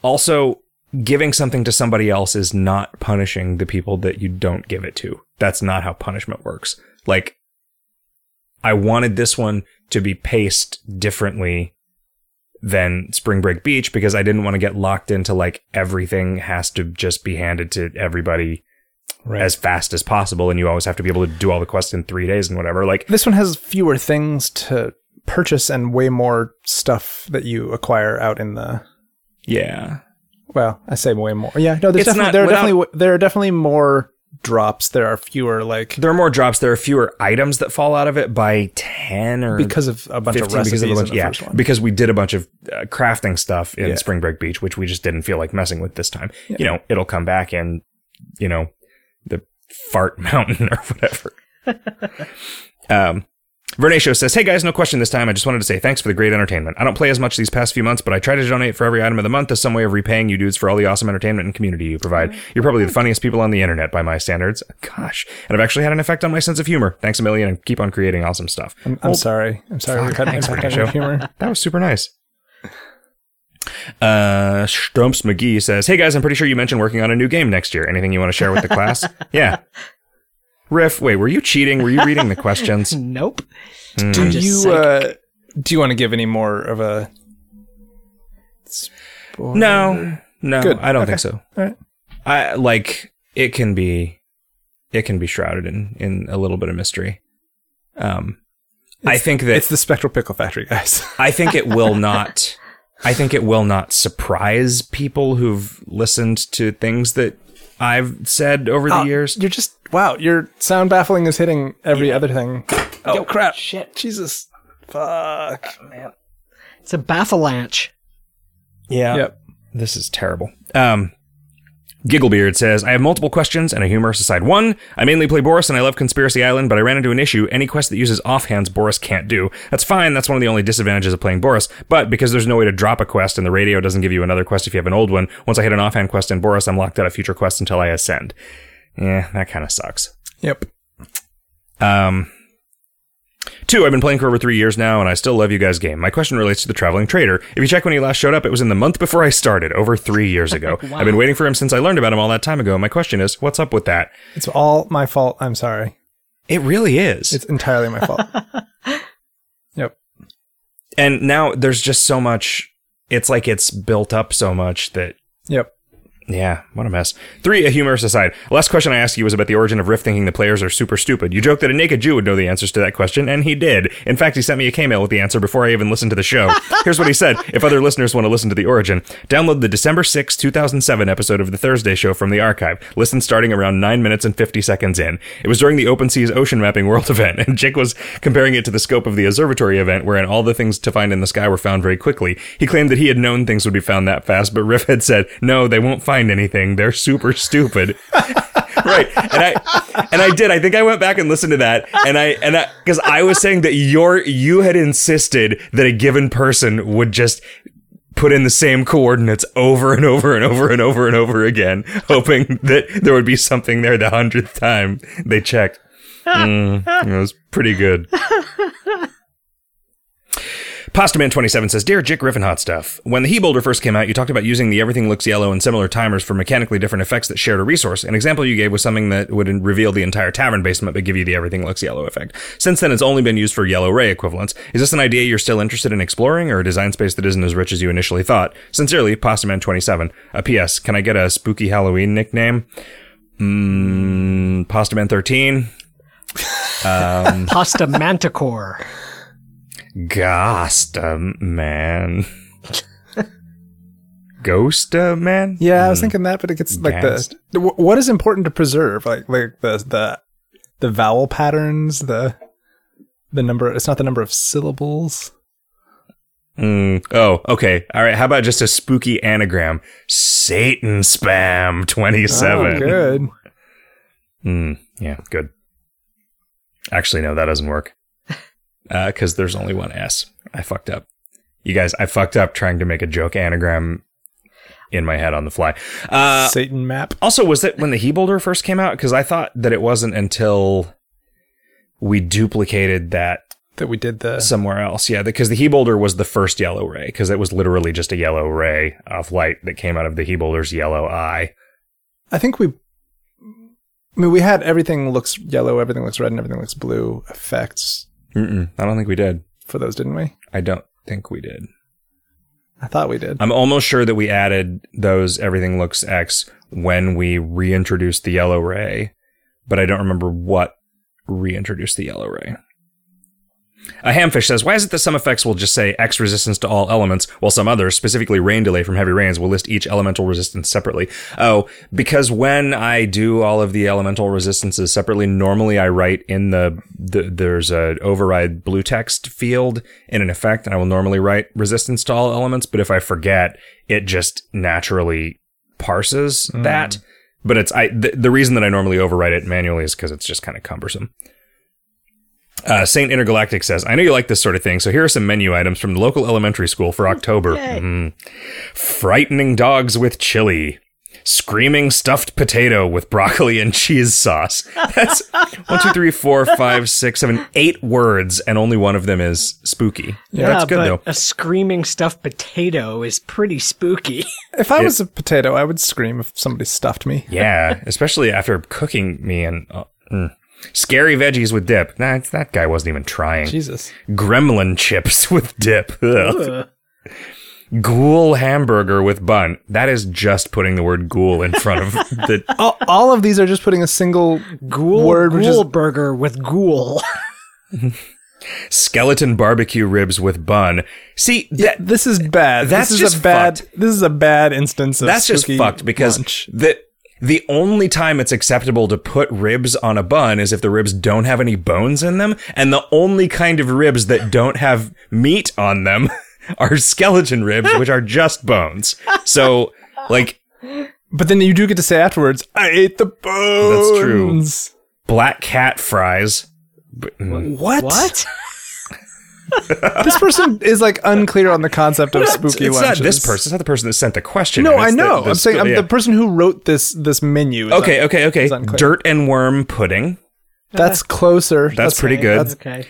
also giving something to somebody else is not punishing the people that you don't give it to. That's not how punishment works. Like, I wanted this one to be paced differently than Spring Break Beach because I didn't want to get locked into like everything has to just be handed to everybody Right. as fast as possible and you always have to be able to do all the quests in 3 days and whatever. Like this one has fewer things to purchase and way more stuff that you acquire out in the. yeah. Well, I say way more. Yeah, no, there's It's definitely not- there are without- definitely there are definitely more drops. There are fewer like There are more drops. There are fewer items that fall out of it by ten or because of a bunch of 15 recipes because of a bunch. yeah, because we did a bunch of uh, crafting stuff in Yeah. Spring Break Beach, which we just didn't feel like messing with this time. You know, it'll come back in, you know, the fart mountain or whatever. um. Vernacio says, Hey guys, no question this time. I just wanted to say thanks for the great entertainment. I don't play as much these past few months, but I try to donate for every item of the month as some way of repaying you dudes for all the awesome entertainment and community you provide. You're probably the funniest people on the internet by my standards. Gosh. And I've actually had an effect on my sense of humor. Thanks a million and keep on creating awesome stuff. I'm, I'm sorry. I'm sorry. fuck, We've had thanks, impact on humor. That was super nice. Uh, Stumps McGee says, Hey guys, I'm pretty sure you mentioned working on a new game next year. Anything you want to share with the class? yeah. Riff, wait, were you cheating? Were you reading the questions? nope. Hmm. Do you uh, do you want to give any more of a? spoiler? No, no, Good. I don't Okay. think so. All right. I like it can be, it can be shrouded in in a little bit of mystery. Um, I think that It's the Spectral Pickle Factory, guys. I think it will not. I think it will not surprise people who've listened to things that I've said over the Oh, years. You're just wow. Your sound baffling is hitting every other thing. Oh crap! Shit. Jesus. Fuck. Man, It's a bafflanche. Yeah. Yep. This is terrible. Um, Gigglebeard says, I have multiple questions and a humorous aside. One, I mainly play Boris and I love Conspiracy Island, but I ran into an issue. Any quest that uses offhands, Boris can't do. That's fine. That's one of the only disadvantages of playing Boris. But because there's no way to drop a quest and the radio doesn't give you another quest if you have an old one, once I hit an offhand quest in Boris, I'm locked out of future quests until I ascend. Yeah, that kind of sucks. Yep. Um, two, I've been playing for over three years now, and I still love you guys' game. My question relates to the traveling trader. If you check when he last showed up, it was in the month before I started, over three years ago. Wow. I've been waiting for him since I learned about him all that time ago. My question is, what's up with that? It's all my fault. I'm sorry. It really is. It's entirely my fault. yep. and now there's just so much. It's like it's built up so much that Yep. Yeah, what a mess. Three, a humorous aside. Last question I asked you was about the origin of Riff thinking the players are super stupid. You joked that a naked Jew would know the answers to that question, and he did. In fact, he sent me a K-mail with the answer before I even listened to the show. Here's what he said. If other listeners want to listen to the origin, download the December 6, 2007 episode of the Thursday show from the archive. Listen starting around 9 minutes and 50 seconds in. It was during the Open Seas Ocean Mapping World event, and Jake was comparing it to the scope of the observatory event, wherein all the things to find in the sky were found very quickly. He claimed that he had known things would be found that fast, but Riff had said, no, they won't find anything. They're super stupid. right. And I and I did. I think I went back and listened to that and I and I because I was saying that your you had insisted that a given person would just put in the same coordinates over and over and over and over and over again, hoping that there would be something there the hundredth time they checked. Mm, it was pretty good. Pastaman27 says, Dear Jick Riffin Hot Stuff, when the He-Boulder first came out, you talked about using the Everything Looks Yellow and similar timers for mechanically different effects that shared a resource. An example you gave was something that would reveal the entire tavern basement but give you the Everything Looks Yellow effect. Since then, it's only been used for yellow ray equivalents. Is this an idea you're still interested in exploring or a design space that isn't as rich as you initially thought? Sincerely, Pastaman27. A uh, PS, can I get a spooky Halloween nickname? Mmm, Pastaman13? Um, Pasta Manticore. Ghosta man. Ghosta man? Yeah, I was thinking that, but it gets like Gassed. the what is important to preserve, like like the the the vowel patterns, the the number. It's not the number of syllables. Mm, oh, okay. All right. How about just a spooky anagram? Satan spam 27. Oh, good. Mm, yeah, good. Actually, no, that doesn't work. Because there's only one S. I fucked up. You guys, I fucked up trying to make a joke anagram in my head on the fly. Uh, Satan map. Also, was it when the He-Boulder first came out? Because I thought that it wasn't until we duplicated that That we did the somewhere else. Yeah, because the He-Boulder was the first yellow ray, because it was literally just a yellow ray of light that came out of the He-Boulder's yellow eye. I think we. I mean, we had everything looks yellow, everything looks red, and everything looks blue effects Mm-mm, I don't think we did. for those, didn't we? I don't think we did. I thought we did. I'm almost sure that we added those everything looks X when we reintroduced the yellow ray, but I don't remember what reintroduced the yellow ray. A hamfish says, Why is it that some effects will just say X resistance to all elements, while some others, specifically rain delay from heavy rains, will list each elemental resistance separately? Oh, because when I do all of the elemental resistances separately, normally I write in the, the there's a override blue text field in an effect, and I will normally write resistance to all elements, but if I forget, it just naturally parses mm. that. But it's I the, the reason that I normally overwrite it manually is because it's just kind of cumbersome. Uh, Saint Intergalactic says, I know you like this sort of thing, so here are some menu items from the local elementary school for October. Yay. Mhm. Frightening dogs with chili. Screaming stuffed potato with broccoli and cheese sauce. That's one, two, three, four, five, six, seven, eight words, and only one of them is spooky. Yeah, That's good but though. a screaming stuffed potato is pretty spooky. If I was a potato, I would scream if somebody stuffed me. Yeah, especially after cooking me and uh, mm. Scary veggies with dip. Nah, that guy wasn't even trying. Jesus. Gremlin chips with dip. Ugh. Ghoul hamburger with bun. That is just putting the word ghoul in front of the. All, all of these are just putting a single Ghoul, word, ghoul is burger with ghoul. Skeleton barbecue ribs with bun. See, that, this is bad. That's this is just a bad. fucked. This is a bad instance of that's just fucked because lunch. the the only time it's acceptable to put ribs on a bun is if the ribs don't have any bones in them, and the only kind of ribs that don't have meat on them are skeleton ribs, which are just bones. So, like But then you do get to say afterwards, "I ate the bones." That's true. black cat fries. What? What? This person is like unclear on the concept of spooky lunch. it's lunches. not this person. It's not the person that sent the question. No, in. I It's the- know. the I'm saying I'm yeah. the person who wrote this this menu. is Okay, un- okay, okay. is. Dirt and worm pudding. That's closer. That's pretty good. that's- Okay.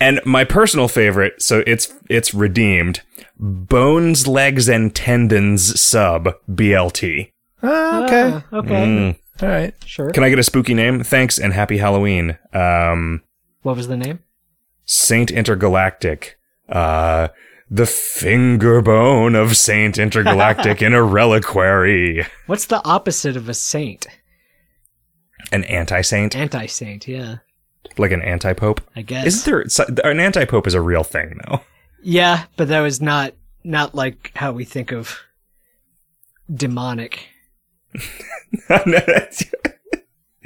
And my personal favorite, so it's it's redeemed. Bones, legs, and tendons sub BLT. Ah, okay. Ah, okay. Mm. All right. Sure. Can I get a spooky name? Thanks and happy Halloween. Um, What was the name? Saint Intergalactic. Uh, the finger bone of Saint Intergalactic in a reliquary. What's the opposite of a saint? An anti-saint, Anti-saint, yeah. like an anti-pope. I guess. Isn't there an anti-pope is a real thing though? Yeah, but that was not not like how we think of demonic.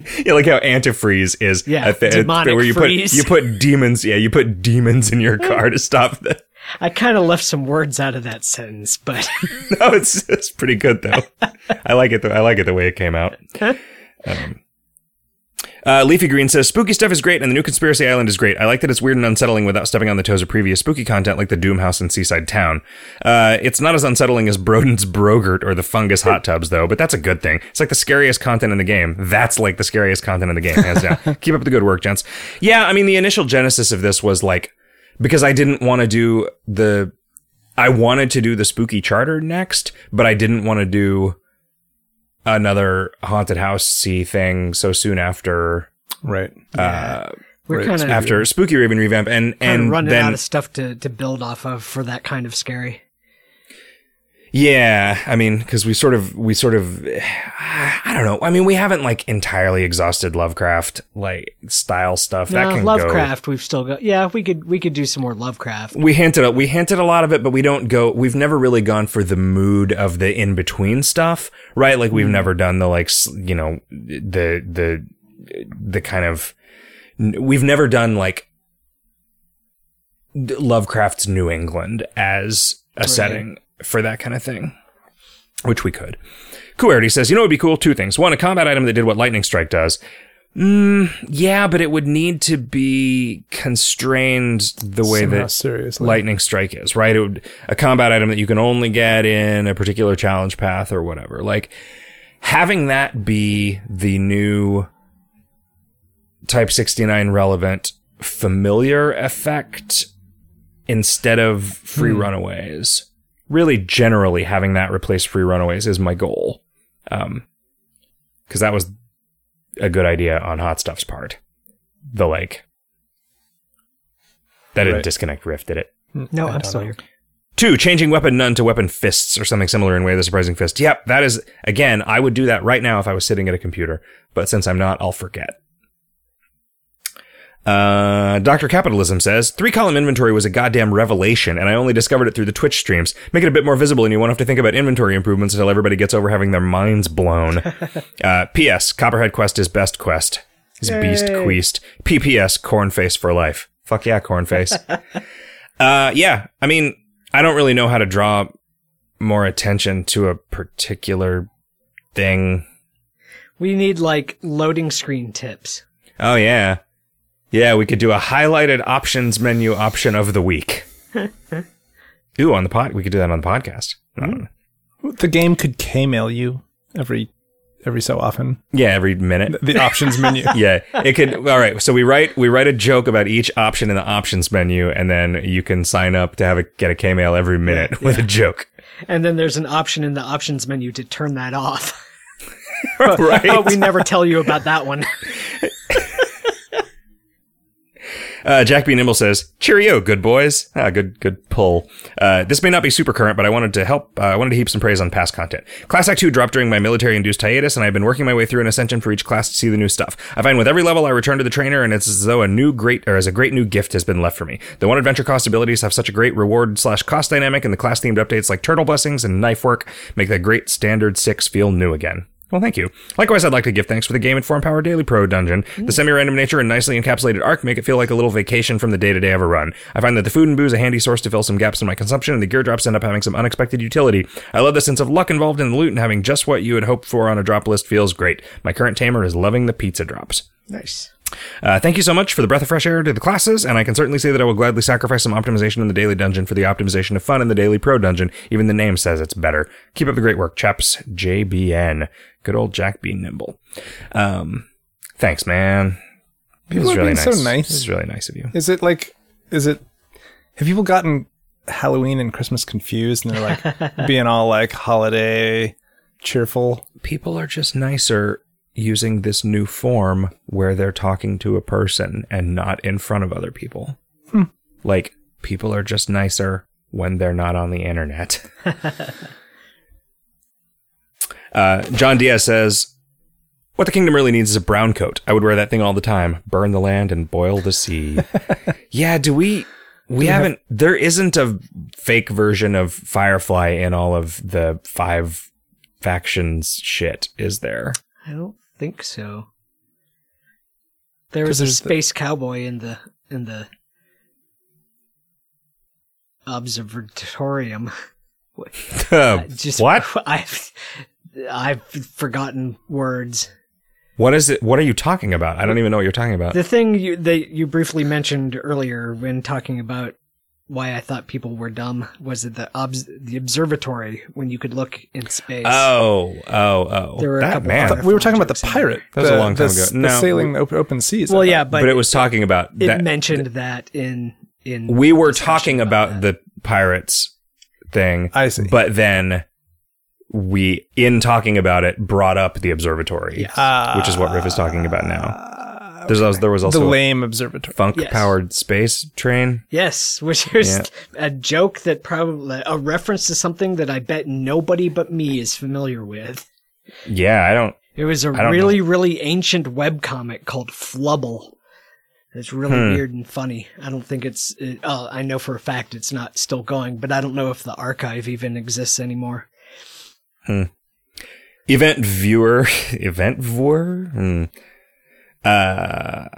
yeah, like how antifreeze is Yeah, a demonic where you freeze. put you put demons. Yeah, you put demons in your car to stop the. I kind of left some words out of that sentence, but No, it's it's pretty good though. I like it. The, I like it the way it came out. Um, uh, Leafy Green says spooky stuff is great, and the new Conspiracy Island is great. I like that it's weird and unsettling without stepping on the toes of previous spooky content like the Doom House and Seaside Town. Uh, it's not as unsettling as Broden's Brogurt or the Fungus Hot Tubs, though, but that's a good thing. It's like the scariest content in the game. That's like the scariest content in the game, hands down. Keep up the good work, gents. Yeah, I mean, the initial genesis of this was like because I didn't want to do the I wanted to do the spooky charter next, but I didn't want to do another haunted house see thing so soon after Right. uh we're Right, kind of after Spookyraven revamp and and running then out of stuff to to build off of for that kind of scary. Yeah i mean because we sort of we sort of i don't know i mean we haven't like entirely exhausted lovecraft like style stuff that No, can go Lovecraft, we've still got. Yeah, we could we could do some more Lovecraft. we hinted we hinted a lot of it, but we don't go. We've never really gone for the mood of the in between stuff, right? Like we've hmm. never done the like you know the the the kind of we've never done like Lovecraft's New England as a setting for that kind of thing, which we could. Kuerty says, you know, it would be cool. Two things. One, a combat item that did what Lightning Strike does. Mm, yeah, but it would need to be constrained the way Somehow that seriously. lightning strike is, right? It would a combat item that you can only get in a particular challenge path or whatever. Like having that be the new type 69 relevant familiar effect instead of free runaways. Really generally having that replace free runaways is my goal. Um cuz that was a good idea on Hot Stuff's part. The like that didn't Right. disconnect Riff, did it? No, I I'm don't still here. Two, changing weapon none to weapon fists or something similar in Way of the Surprising Fist. Yep, that is, again, I would do that right now if I was sitting at a computer, but since I'm not, I'll forget. Uh, Dr. Capitalism says, three column inventory was a goddamn revelation, and I only discovered it through the Twitch streams. Make it a bit more visible, and you won't have to think about inventory improvements until everybody gets over having their minds blown. uh, P.S. Copperhead Quest is best quest. Is beast Yay. queast. P.P.S. Cornface for life. Fuck yeah, Cornface. Uh, yeah. I mean, I don't really know how to draw more attention to a particular thing. We need like loading screen tips. Oh yeah, yeah. We could do a highlighted options menu option of the week. Ooh, on the pod, we could do that on the podcast. I don't. The game could K-mail you every every so often. Yeah, every minute. The options menu. Yeah, it could. All right, so we write we write a joke about each option in the options menu, and then you can sign up to have a get a K mail every minute with a joke. And then there's an option in the options menu to turn that off. right? Oh, we never tell you about that one. Uh, Jack B. Nimble says, "Cheerio, good boys." Ah, good, good pull. Uh, this may not be super current, but I wanted to help. Uh, I wanted to heap some praise on past content. Class Act Two dropped during my military-induced hiatus, and I've been working my way through an ascension for each class to see the new stuff. I find with every level I return to the trainer, and it's as though a new great or as a great new gift has been left for me. The one adventure cost abilities have such a great reward slash cost dynamic, and the class-themed updates like turtle blessings and knife work make that great standard six feel new again. Well, thank you. Likewise, I'd like to give thanks for the Game Informed Power Daily Pro Dungeon. The semi-random nature and nicely encapsulated arc make it feel like a little vacation from the day-to-day of a run. I find that the food and booze a handy source to fill some gaps in my consumption, and the gear drops end up having some unexpected utility. I love the sense of luck involved in the loot, and having just what you had hoped for on a drop list feels great. My current tamer is loving the pizza drops. Nice. Uh, thank you so much for the breath of fresh air to the classes, and I can certainly say that I will gladly sacrifice some optimization in the daily dungeon for the optimization of fun in the daily pro dungeon. Even the name says it's better. Keep up the great work, chaps. JBN. Good old Jack B. Nimble. Um, thanks, man. It People was are really being nice. so nice. This is really nice of you. Is it like? Is it? Have people gotten Halloween and Christmas confused, and they're like being all like holiday cheerful? People are just nicer using this new form where they're talking to a person and not in front of other people. Like, people are just nicer when they're not on the internet. uh, John Diaz says, What the kingdom really needs is a brown coat. I would wear that thing all the time. Burn the land and boil the sea. yeah, do we. We haven't. There isn't a fake version of Firefly in all of the five factions shit, is there? I don't think so. There was a there's the- space cowboy in the in the observatorium. Uh, Just what? I've I've forgotten words. What is it? What are you talking about? I don't even know what you're talking about. The thing you that you briefly mentioned earlier when talking about why I thought people were dumb was that the obs- the observatory when you could look in space. Oh, oh, oh. There were that couple man. we were talking about the pirate. That was a long time the, ago. The No, sailing the op- open seas. well, yeah, but, but it was talking about it that. mentioned that in in we were talking about, that. the pirates thing, I see. but then we, in talking about it, brought up the observatory, Yes. Ah, which is what Riff is talking about now. There's also, there was also a lame observatory. funk-powered space train. Yes, which was Yeah. a joke that probably a reference to something that I bet nobody but me is familiar with. Yeah, I don't. It was a really, really ancient webcomic called Flubble. It's really Hmm. weird and funny. I don't think it's. It, uh, I know for a fact it's not still going, but I don't know if the archive even exists anymore. Hmm. event viewer event viewer hmm. Uh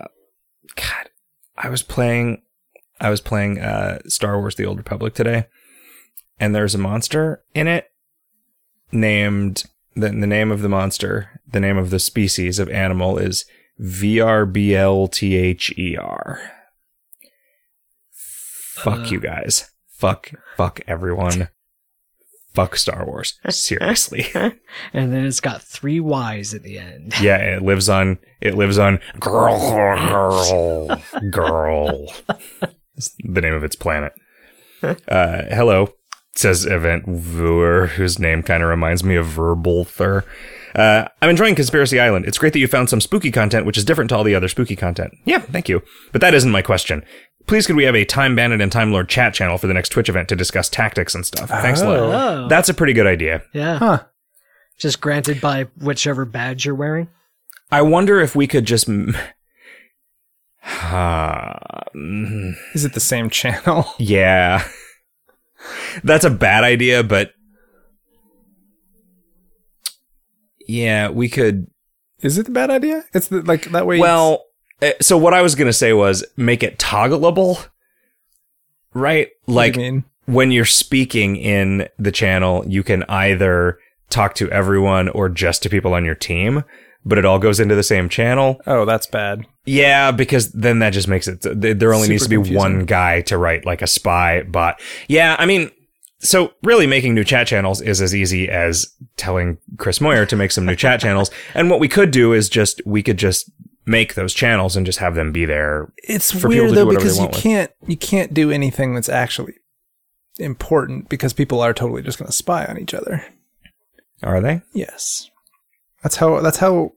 god i was playing i was playing uh star wars the old republic today and there's a monster in it named the, the name of the monster the name of the species of animal is vrblther fuck Uh. you guys. Fuck fuck everyone fuck star wars seriously And then it's got three Y's at the end. Yeah, it lives on. It lives on. Girl, girl, girl. It's the name of its planet. Uh, hello, says Event Viewer, whose name kind of reminds me of Verbal Thur. Uh, I'm enjoying Conspiracy Island. It's great that you found some spooky content, which is different to all the other spooky content. Yeah, thank you. But that isn't my question. Please, could we have a Time Bandit and Time Lord chat channel for the next Twitch event to discuss tactics and stuff? Thanks a lot. Oh, oh. That's a pretty good idea. yeah. Huh. Just granted by whichever badge you're wearing. I wonder if we could just. m- Is it the same channel? yeah. That's a bad idea, but. Yeah, we could. Is it a bad idea? It's the, like that way. Well, Uh, so what I was going to say was make it toggleable. Right? Like you when you're speaking in the channel, you can either talk to everyone or just to people on your team, but it all goes into the same channel. Oh, that's bad. Yeah, because then that just makes it. There only needs to be confusing. one guy to write like a spy bot. Yeah, I mean, so really making new chat channels is as easy as telling Chris Moyer to make some new chat channels. And what we could do is just we could just make those channels and just have them be there. It's For people to weird do though whatever they because you can't you can't do anything that's actually important because people are totally just going to spy on each other. Are they? Yes, that's how that's how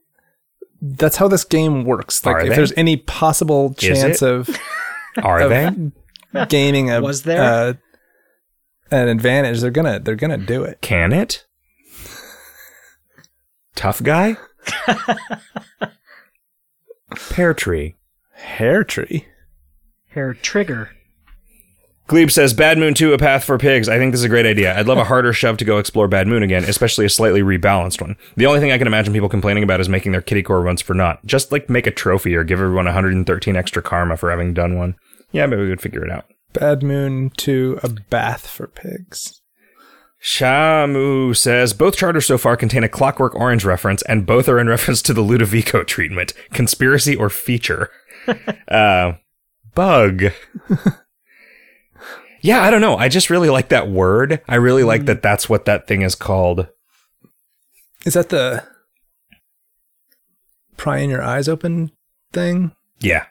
that's how this game works. Like Are if they? there's any possible chance of Are Of- they? gaining a Was there? uh, an advantage, they're gonna they're gonna do it. Can it? Tough guy? Pear tree. Hair tree. Hair trigger. Glebe says, Bad Moon 2, a path for pigs. I think this is a great idea. I'd love a harder shove to go explore Bad Moon again, especially a slightly rebalanced one. The only thing I can imagine people complaining about is making their kitty core runs for naught. Just like make a trophy or give everyone 113 extra karma for having done one. Yeah, maybe we could figure it out. Bad moon to a bath for pigs. Shamu says, both charters so far contain a Clockwork Orange reference, and both are in reference to the Ludovico treatment. Conspiracy or feature? uh, bug. yeah, I don't know. I just really like that word. I really like that that's what that thing is called. Is that the prying your eyes open thing? Yeah.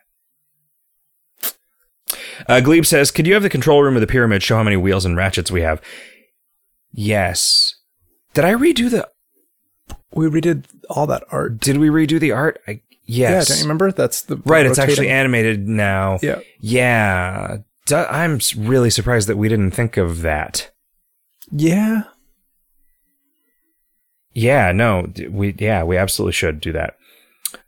Uh, Glebe says, could you have the control room of the pyramid show how many wheels and ratchets we have? Yes. Did I redo the We redid all that art. Did we redo the art? I, yes. Yeah, don't you remember? That's the Right, it's rotating- actually animated now. Yeah. Yeah. I'm really surprised that we didn't think of that. Yeah. Yeah, no, we yeah, we absolutely should do that.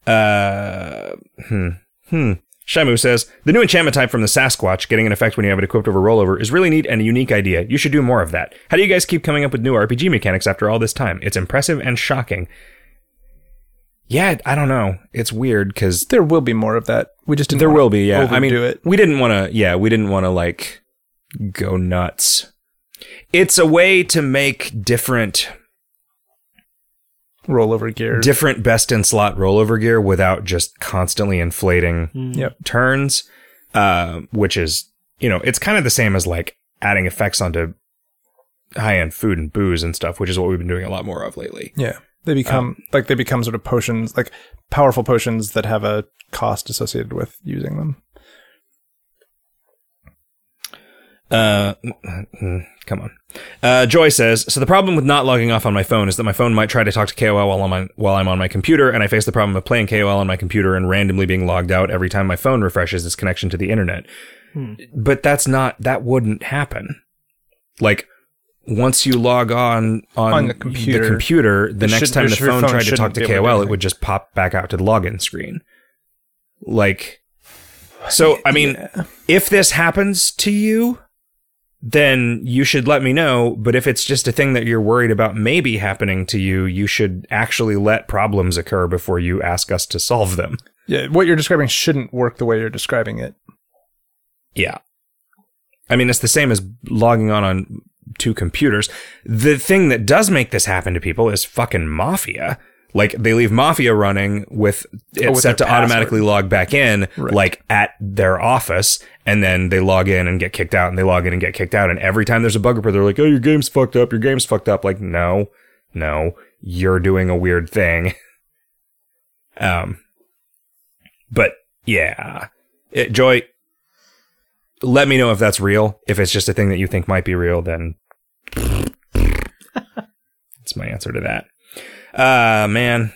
Uh, hmm, hmm. Shamu says the new enchantment type from the Sasquatch getting an effect when you have it equipped over rollover is really neat and a unique idea. You should do more of that. How do you guys keep coming up with new RPG mechanics after all this time? It's impressive and shocking. Yeah, I don't know. It's weird because There will be more of that. We just didn't there will be. Yeah, I mean, it. we didn't want to. Yeah, we didn't want to like go nuts. It's a way to make different rollover gear. different best in slot rollover gear without just constantly inflating Yep. turns, uh, which is, you know, it's kind of the same as like adding effects onto high end food and booze and stuff, which is what we've been doing a lot more of lately. Yeah. They become Um, like they become sort of potions, like powerful potions that have a cost associated with using them. Uh, mm, come on. Uh, Joy says, so the problem with not logging off on my phone is that my phone might try to talk to KOL while I'm on, while I'm on my computer, and I face the problem of playing KOL on my computer and randomly being logged out every time my phone refreshes its connection to the internet. But that's not, that wouldn't happen. Like, once you log on on, On the computer, computer, the next should- time the phone phone tried to talk to be able to do KOL, it would just pop back out to the login screen. Like, so I mean, Yeah. if this happens to you, then you should let me know. But if it's just a thing that you're worried about maybe happening to you, you should actually let problems occur before you ask us to solve them. Yeah, what you're describing shouldn't work the way you're describing it. Yeah. I mean, it's the same as logging on on two computers. The thing that does make this happen to people is fucking Mafia. Like they leave Mafia running with it Oh, with set to their automatically log back in, Right. like at their office, and then they log in and get kicked out, and they log in and get kicked out, and every time there's a bug report, they're like, "Oh, your game's fucked up. Your game's fucked up." Like, no, no, you're doing a weird thing. Um, but yeah, It- Joy, let me know if that's real. If it's just a thing that you think might be real, then that's my answer to that. Uh, man,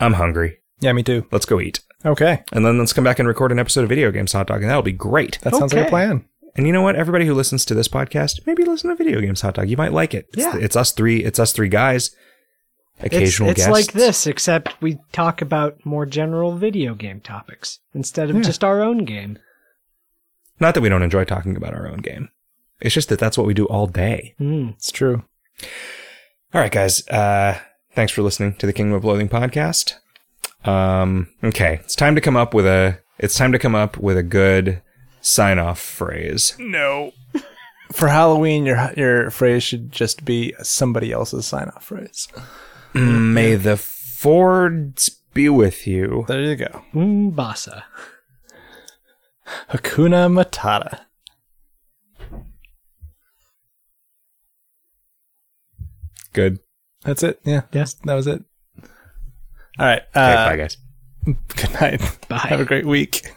I'm hungry. Yeah, me too. Let's go eat. Okay, And then let's come back and record an episode of Video Games Hot Dog, and that'll be great. that sounds like a plan. And you know what? Everybody who listens to this podcast, maybe listen to Video Games Hot Dog. You might like it. It's, Yeah. it's us three. It's us three guys. Occasional it's guests. like this, except we talk about more general video game topics instead of just our own game. Not that we don't enjoy talking about our own game. It's just that that's what we do all day. Hmm. It's true. All right, guys. Uh, thanks for listening to the Kingdom of Loathing podcast. Um, okay, it's time to come up with a. It's time to come up with a good sign off phrase. No. For Halloween, your your phrase should just be somebody else's sign off phrase. May the Fords be with you. There you go. Umbasa. Hakuna Matata. Good. That's it. Yeah. Yes. That was it. All right. Okay, Uh, bye, guys. good night. Bye. Have a great week.